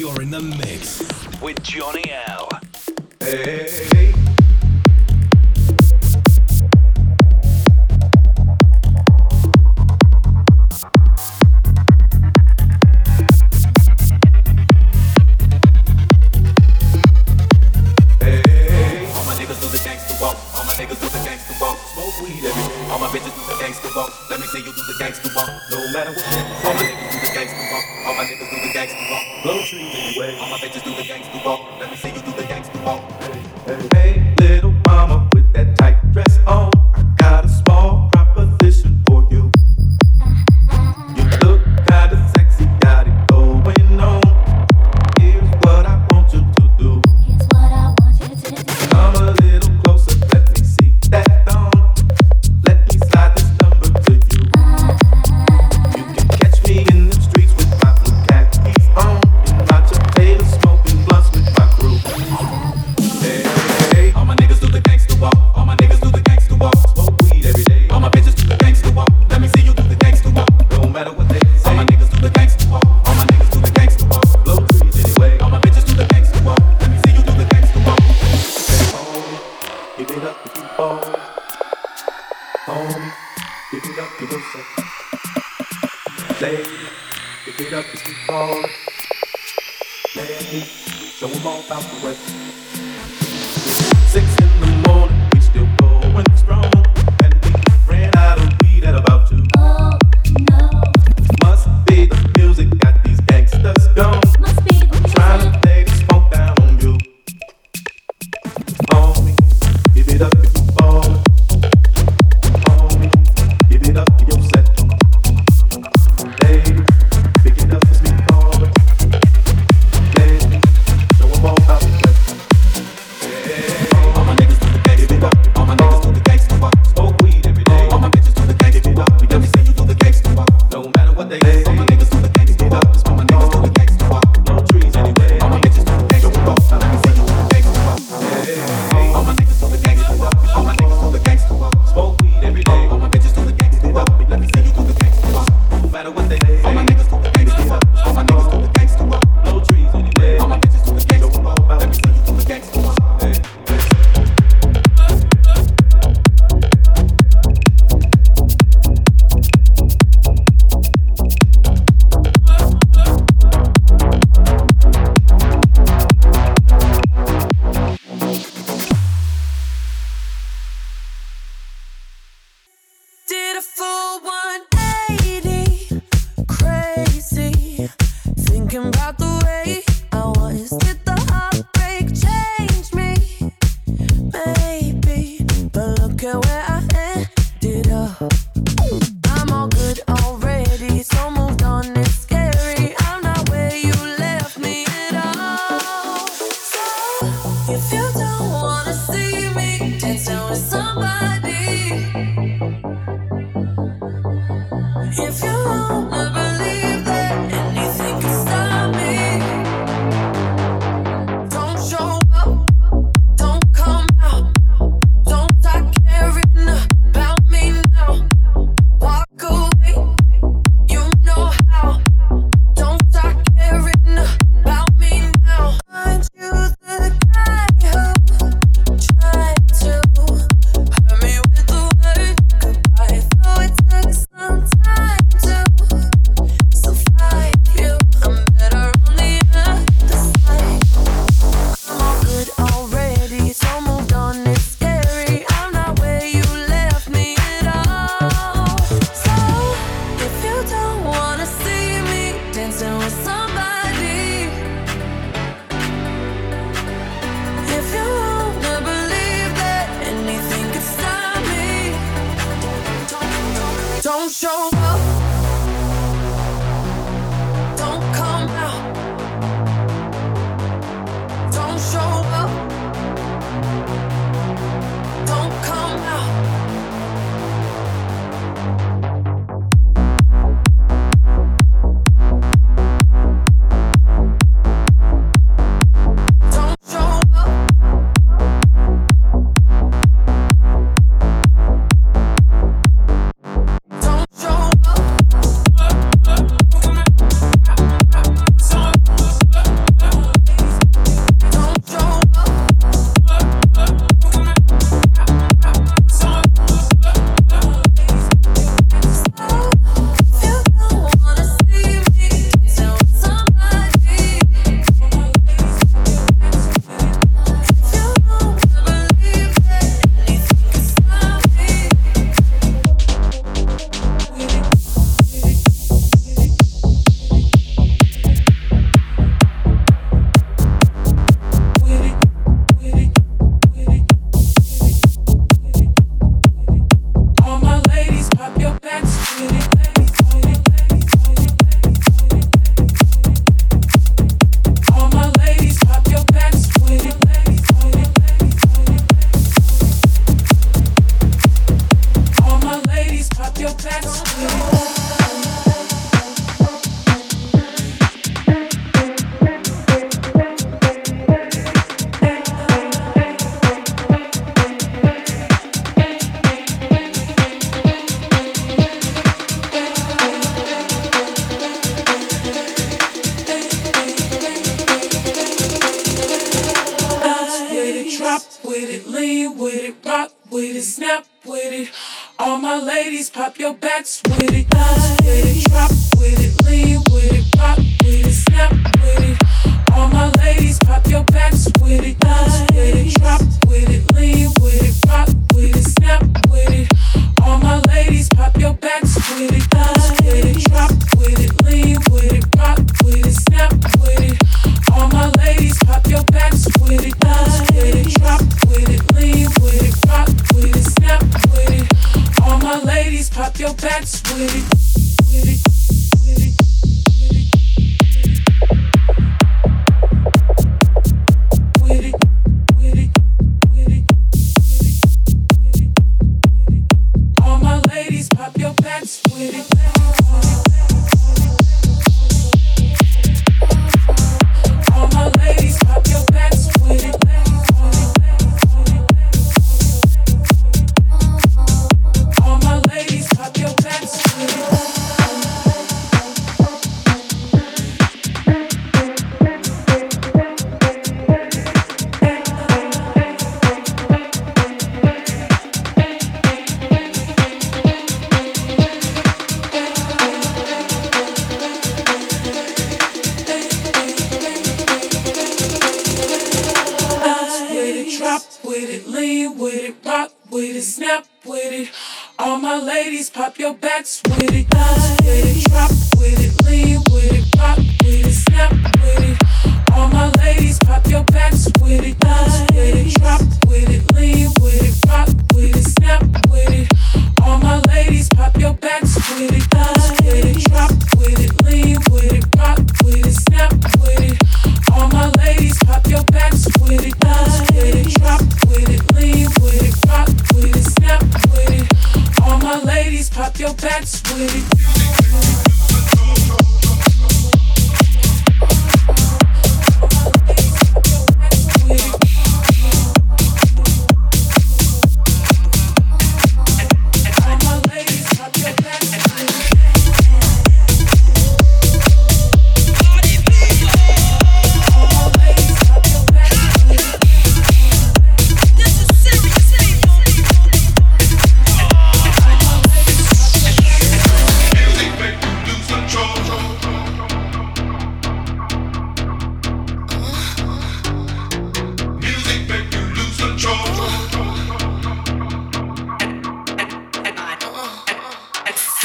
You're in the mix with Johnny L. Hey.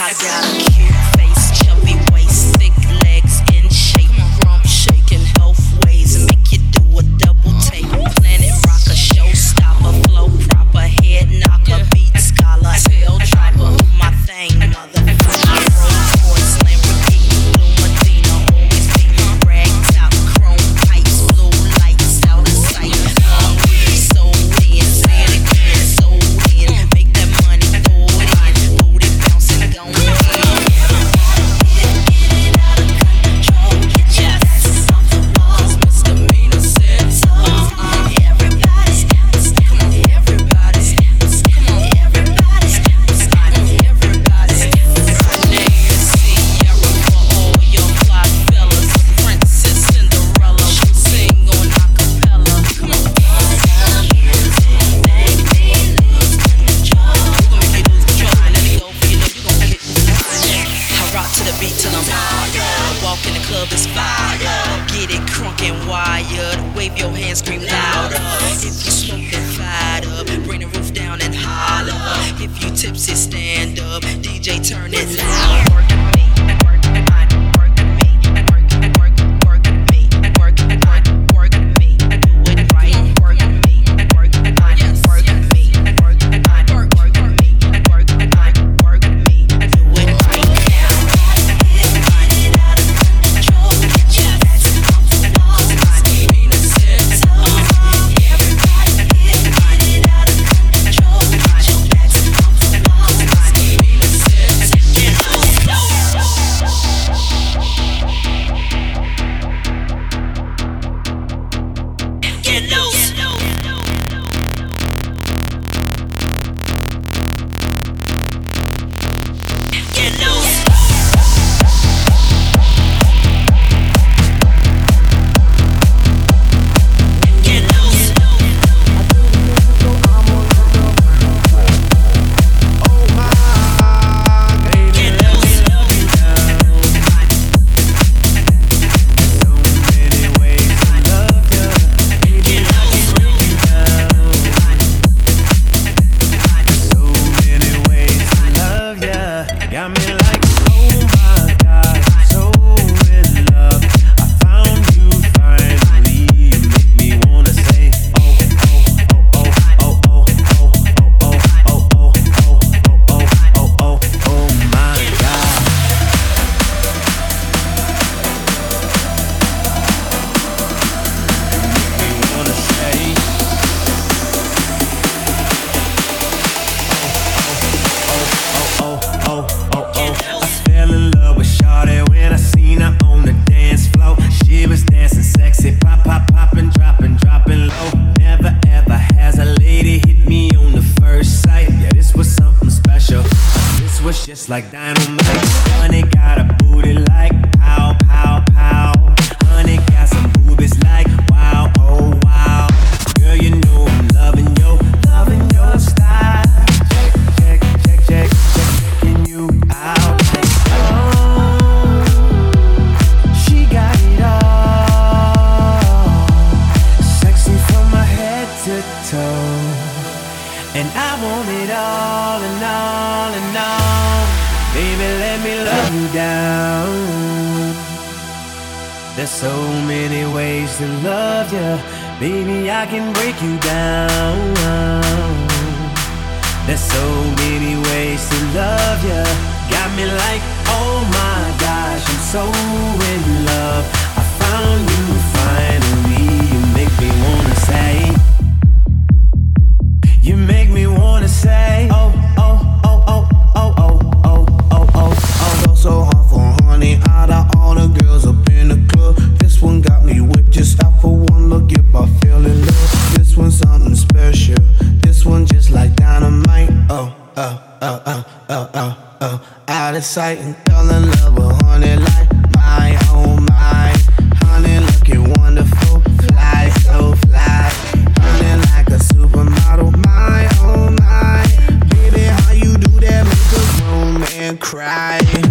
I got head to toe. And I want it all and all and all. Baby, let me love you down. There's so many ways to love you. Baby, I can break you down. There's so many ways to love you. Got me like, oh my gosh, I'm so in love. I found you finally. You make me wanna say. You make me wanna say, oh, oh, oh, oh, oh, oh, oh, oh, oh, oh. Go so hard for honey. Out of all the girls up in the club, this one got me whipped. Just out one look, yep, I fell in love. This one's something special. This one just like dynamite. Oh, oh, oh, oh, oh, oh, oh. Out of sight and fell in love with honey like cry.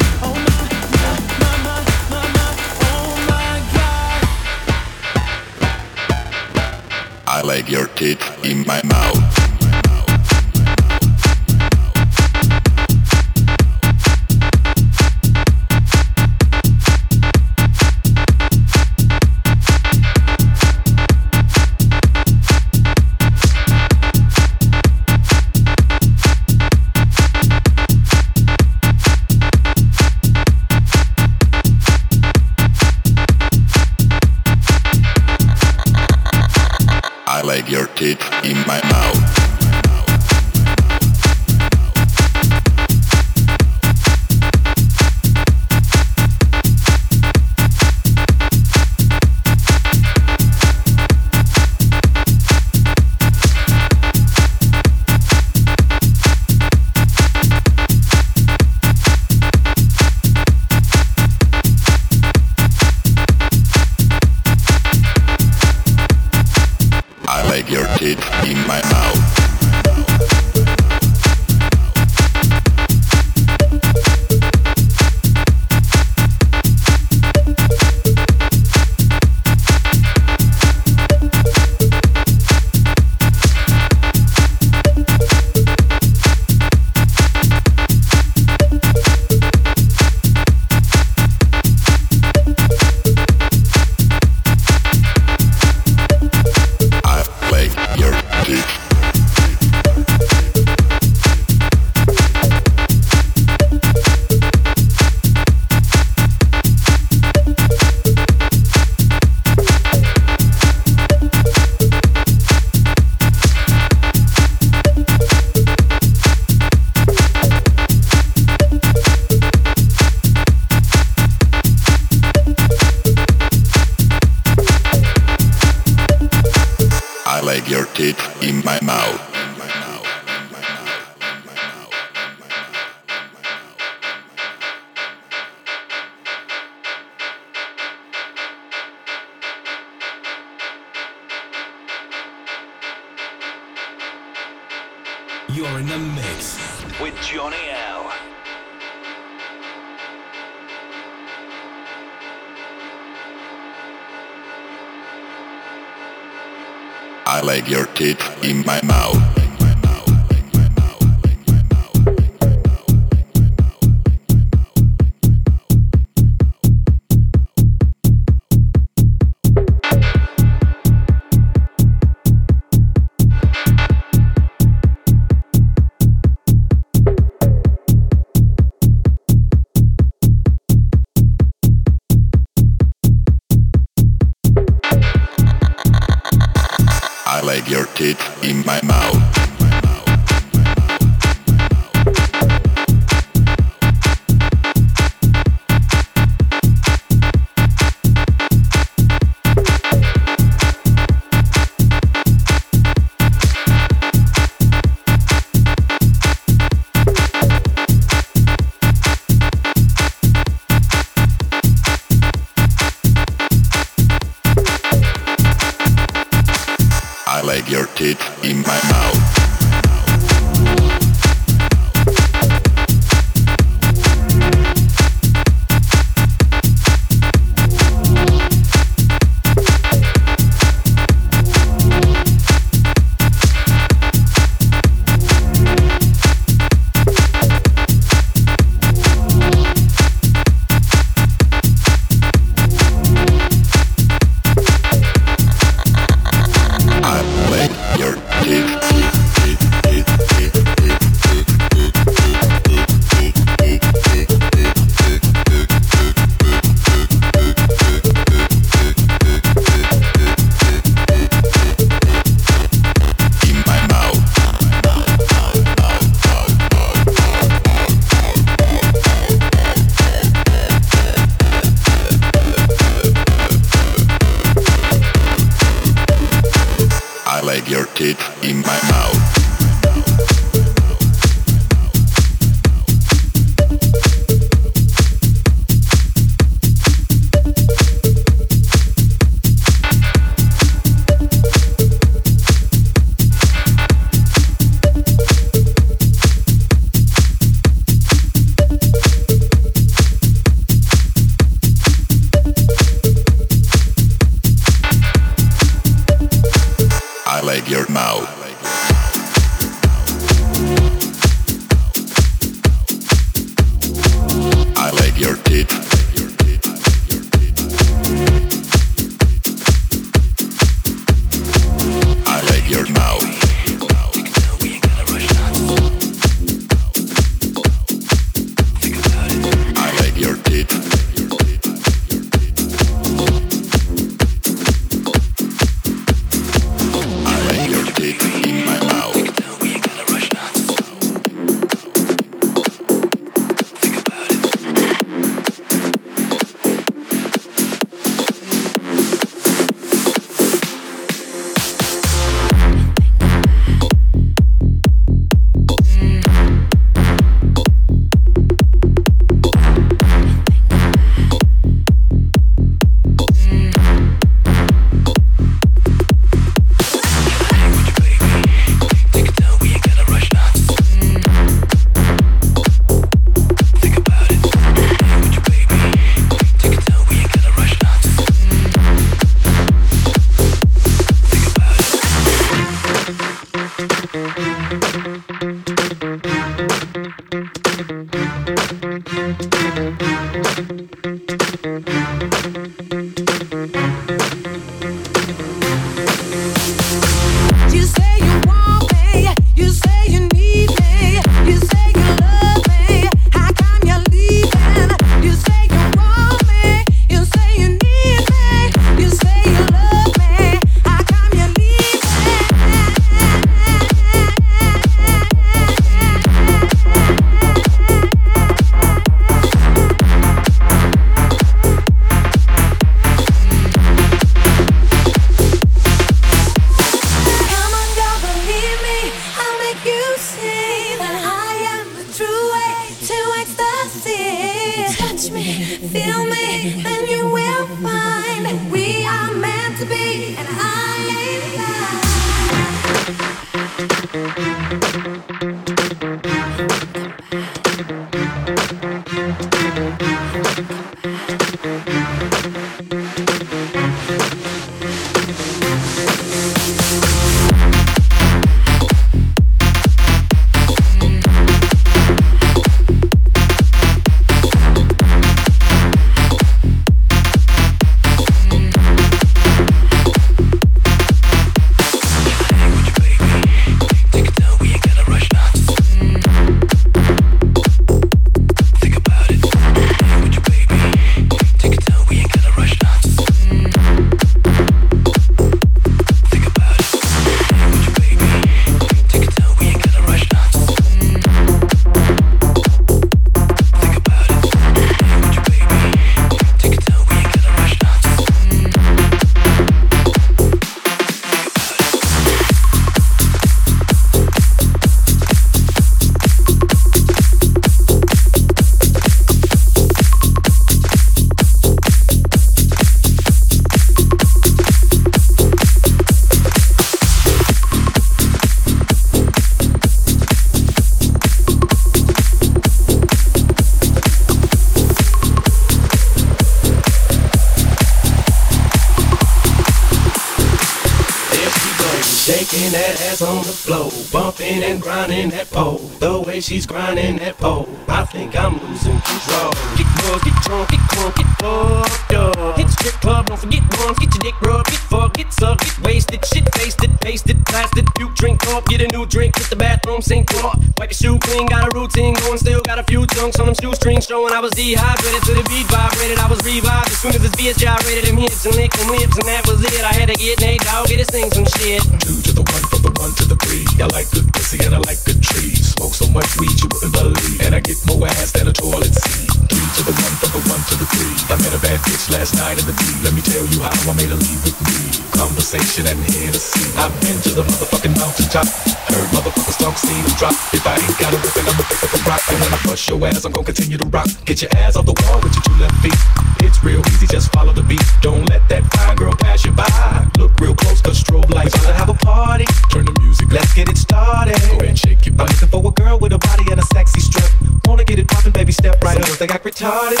Bumping and grinding that pole. The way she's grinding that pole, I think I'm losing control. Get buzzed, get drunk, get crunk, get fucked up. Hit the strip club, don't forget once, get your dick rubbed, get fucked, get sucked, get wasted, shit tasted, tasted, blasted. You drink up, get a new drink, hit the bathroom, sink up. Wipe your shoe clean, got a routine going, still got a few chunks on them shoestrings showing I was dehydrated to the beat vibrated. I was revived as soon as this VS gyrated them hips and licked lips, and that was it. I had to get Nate Dogg, get his thing some shit. Two to the one, from the one to the three. I like good pussy and I like good trees. Smoke so much weed you wouldn't believe, and I get more ass than a toilet seat. Three to the one, from the one to the three. I met a bad bitch last night in the D. Let me tell you how I made her leave with me. Conversation and Hennessy. I've been to the motherfucking mountaintop. Heard motherfuckers talk, seen them drop. If I ain't got a whip, I'ma pick up a rock. And when I bust your ass, I'm gonna continue to rock. Get your ass off the wall with your two left feet. It's real easy, just follow the beat. Don't let that fine girl pass you by. Look real close, cause strobe lights. Wanna have a party? Turn the music, let's get it started. Go ahead and shake your I'm looking for a girl with a body and a sexy strut. Wanna get it poppin', baby, step right up. They got retarded.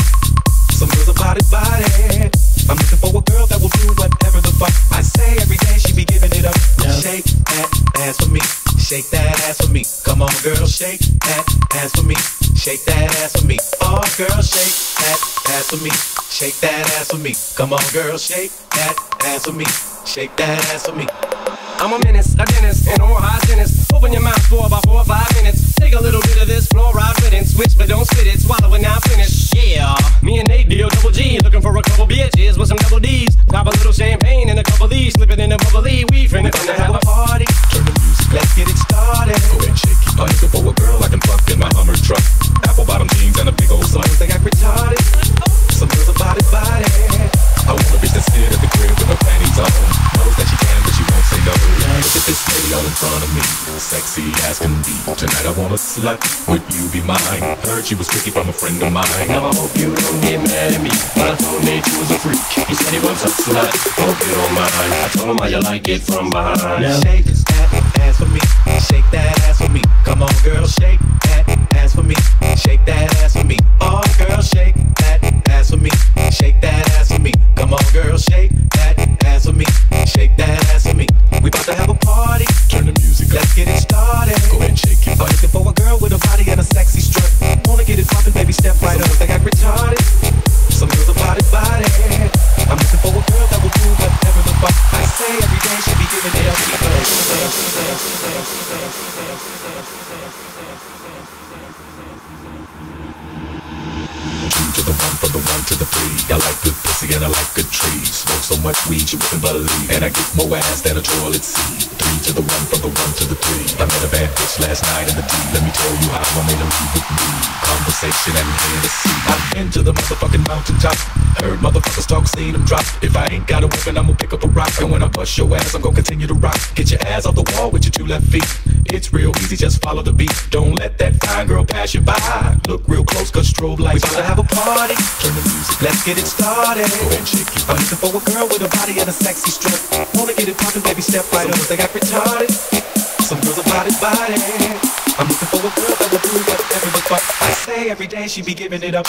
Some girls are body body. I'm looking for a girl that will do whatever the fuck I say every day. She be giving it up. Shake that ass for me. Shake that ass for me. Come on, girl, shake that ass for me. Shake that ass for me. Oh, girl, shake that ass for me. Shake that ass for me. Come on, girl, shake that ass for me. Shake that ass for me. I'm a menace, a dentist, an oral hygienist. Open your mouth for about four or five minutes. Take a little bit of this fluoride riddance. Switch, but don't spit it. Swallow it now, finish. Yeah. Me and Nate, D-O double G. Looking for a couple bitches with some double D's. Pop a little champagne and a couple D's. Slip it in a bubbly. We finna gonna have a party. Turn the music, Let's get it started. go ahead and shake butt. Looking for a girl I can fuck in my Hummer truck. Apple bottom jeans want a slut. Would you be mine? Heard she was tricky from a friend of mine. Now I hope you don't get mad at me. But I told Nate you was a freak. He said he was a slut. Hope you don't mind. I told him how you like it from behind. Now Shake that ass for me. Shake that ass for me. Come on, girl, shake that ass for me. Shake that ass for me. Oh, girl, shake that ass for me. Shake that ass for me. Come on, girl, shake that ass for me. Shake that ass for me. We about to have a party. Turn. Let's get it started. Go and shake looking for a girl with a body and a sexy strut. Wanna get it poppin', baby, step right up. Retarded. Body. I'm looking for a girl that will do whatever the fuck I say every day. She be giving it up. Two to the one, from the one to the three. I like good pussy and I like good trees. Smoke so much weed you wouldn't believe, and I get more ass than a toilet seat. Three to the one, from the one to the three. I met a bad bitch last night in the D. Let me tell you how I made her leave with me. Conversation and Hennessy. I've been to the motherfucking mountaintop. Heard motherfuckers talk, seen them drop. If I ain't got a weapon, I'ma pick up a rock. And when I bust your ass, I'm gonna continue to rock. Get your ass off the wall with your two left feet. It's real easy, just follow the beat. Don't let that fine girl pass you by. Look real close, cause strobe lights. We about to have a party. Turn the music. Let's get it started. Go and shake your I'm looking for a girl with a body and a sexy strut. Wanna get it poppin', baby, step right up. They got retarded. Some girls are body body. I'm looking for a girl that will do whatever the fuck I say every day. She be giving it up.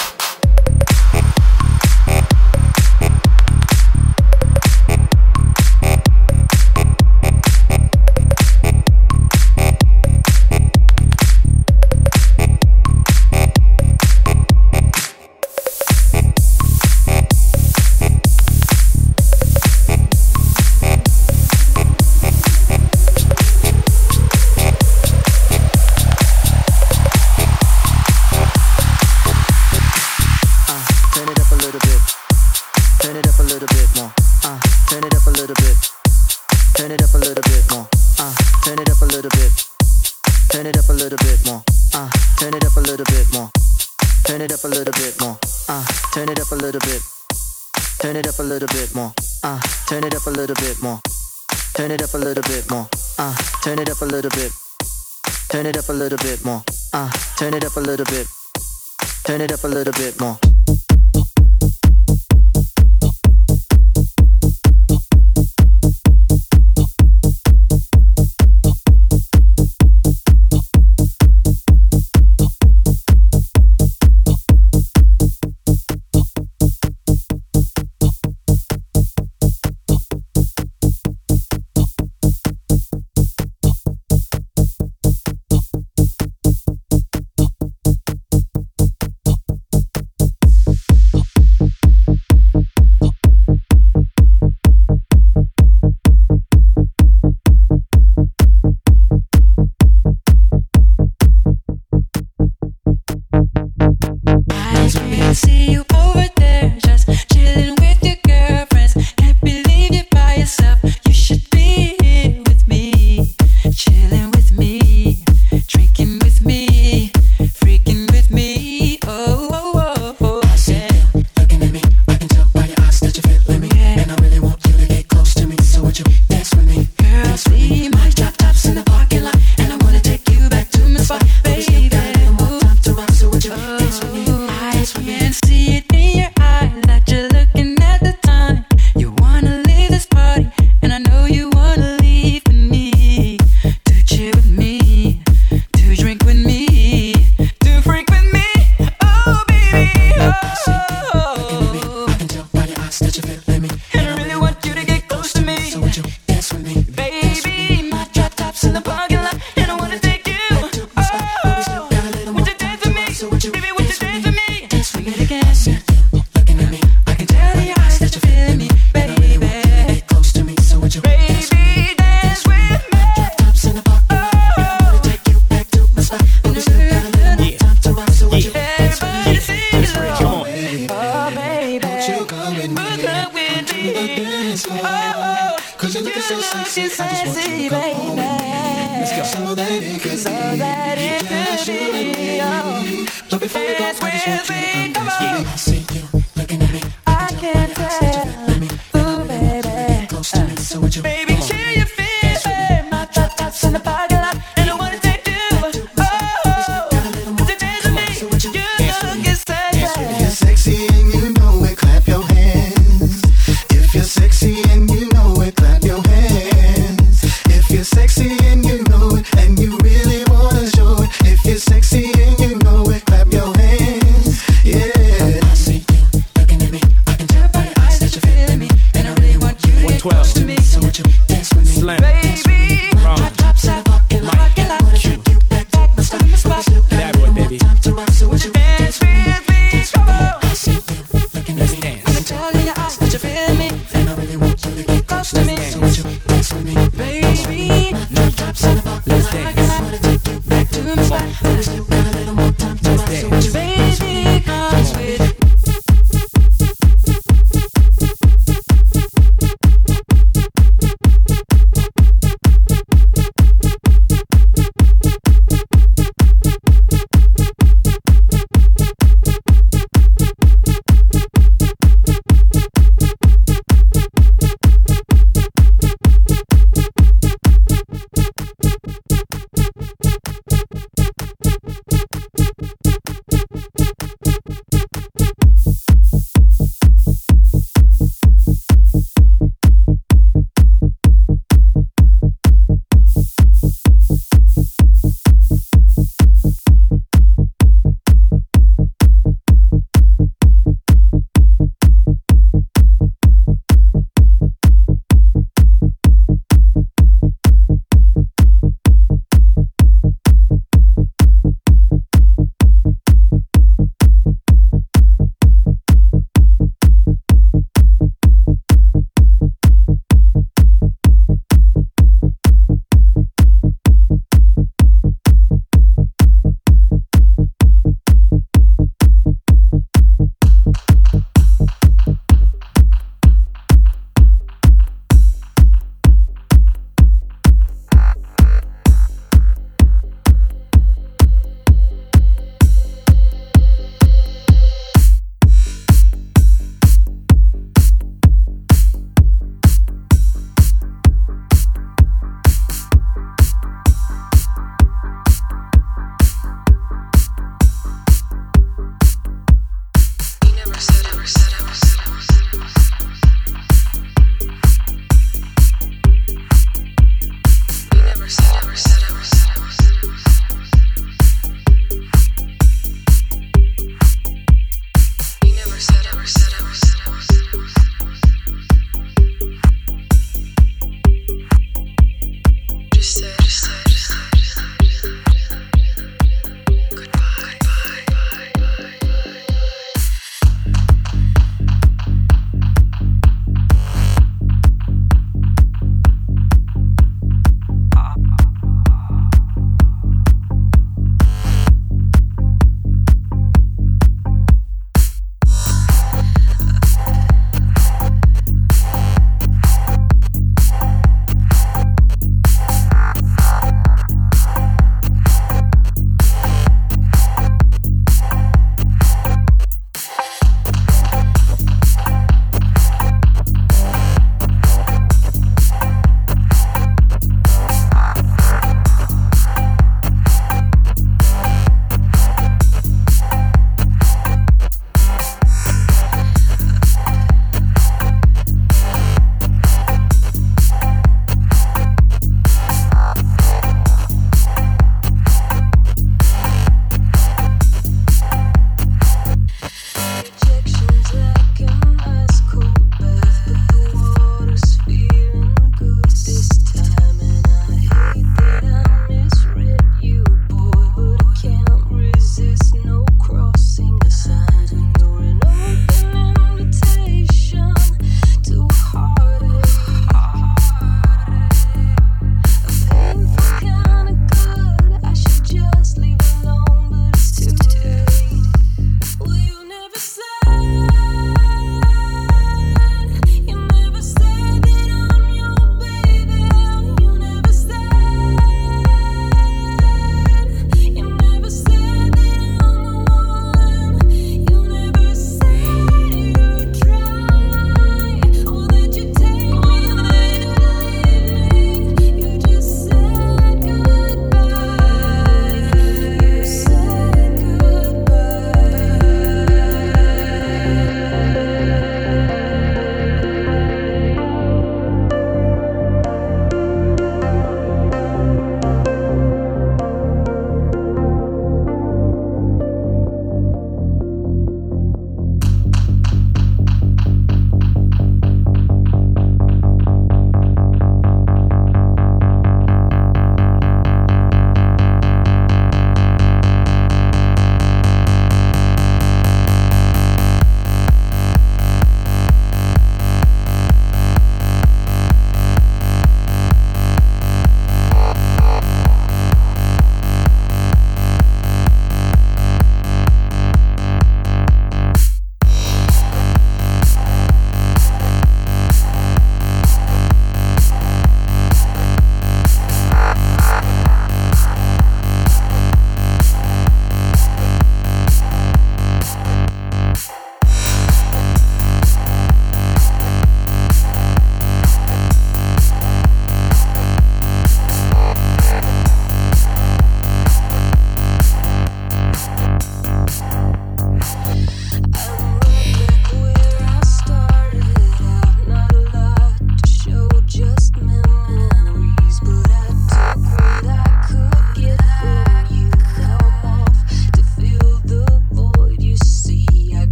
12.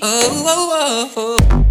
oh, oh, oh. oh.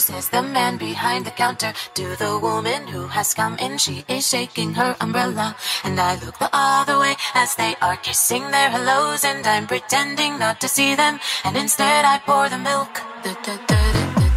says the man behind the counter to the woman who has come in. She is shaking her umbrella, and I look the other way as they are kissing their hellos, and I'm pretending not to see them, and instead I pour the milk.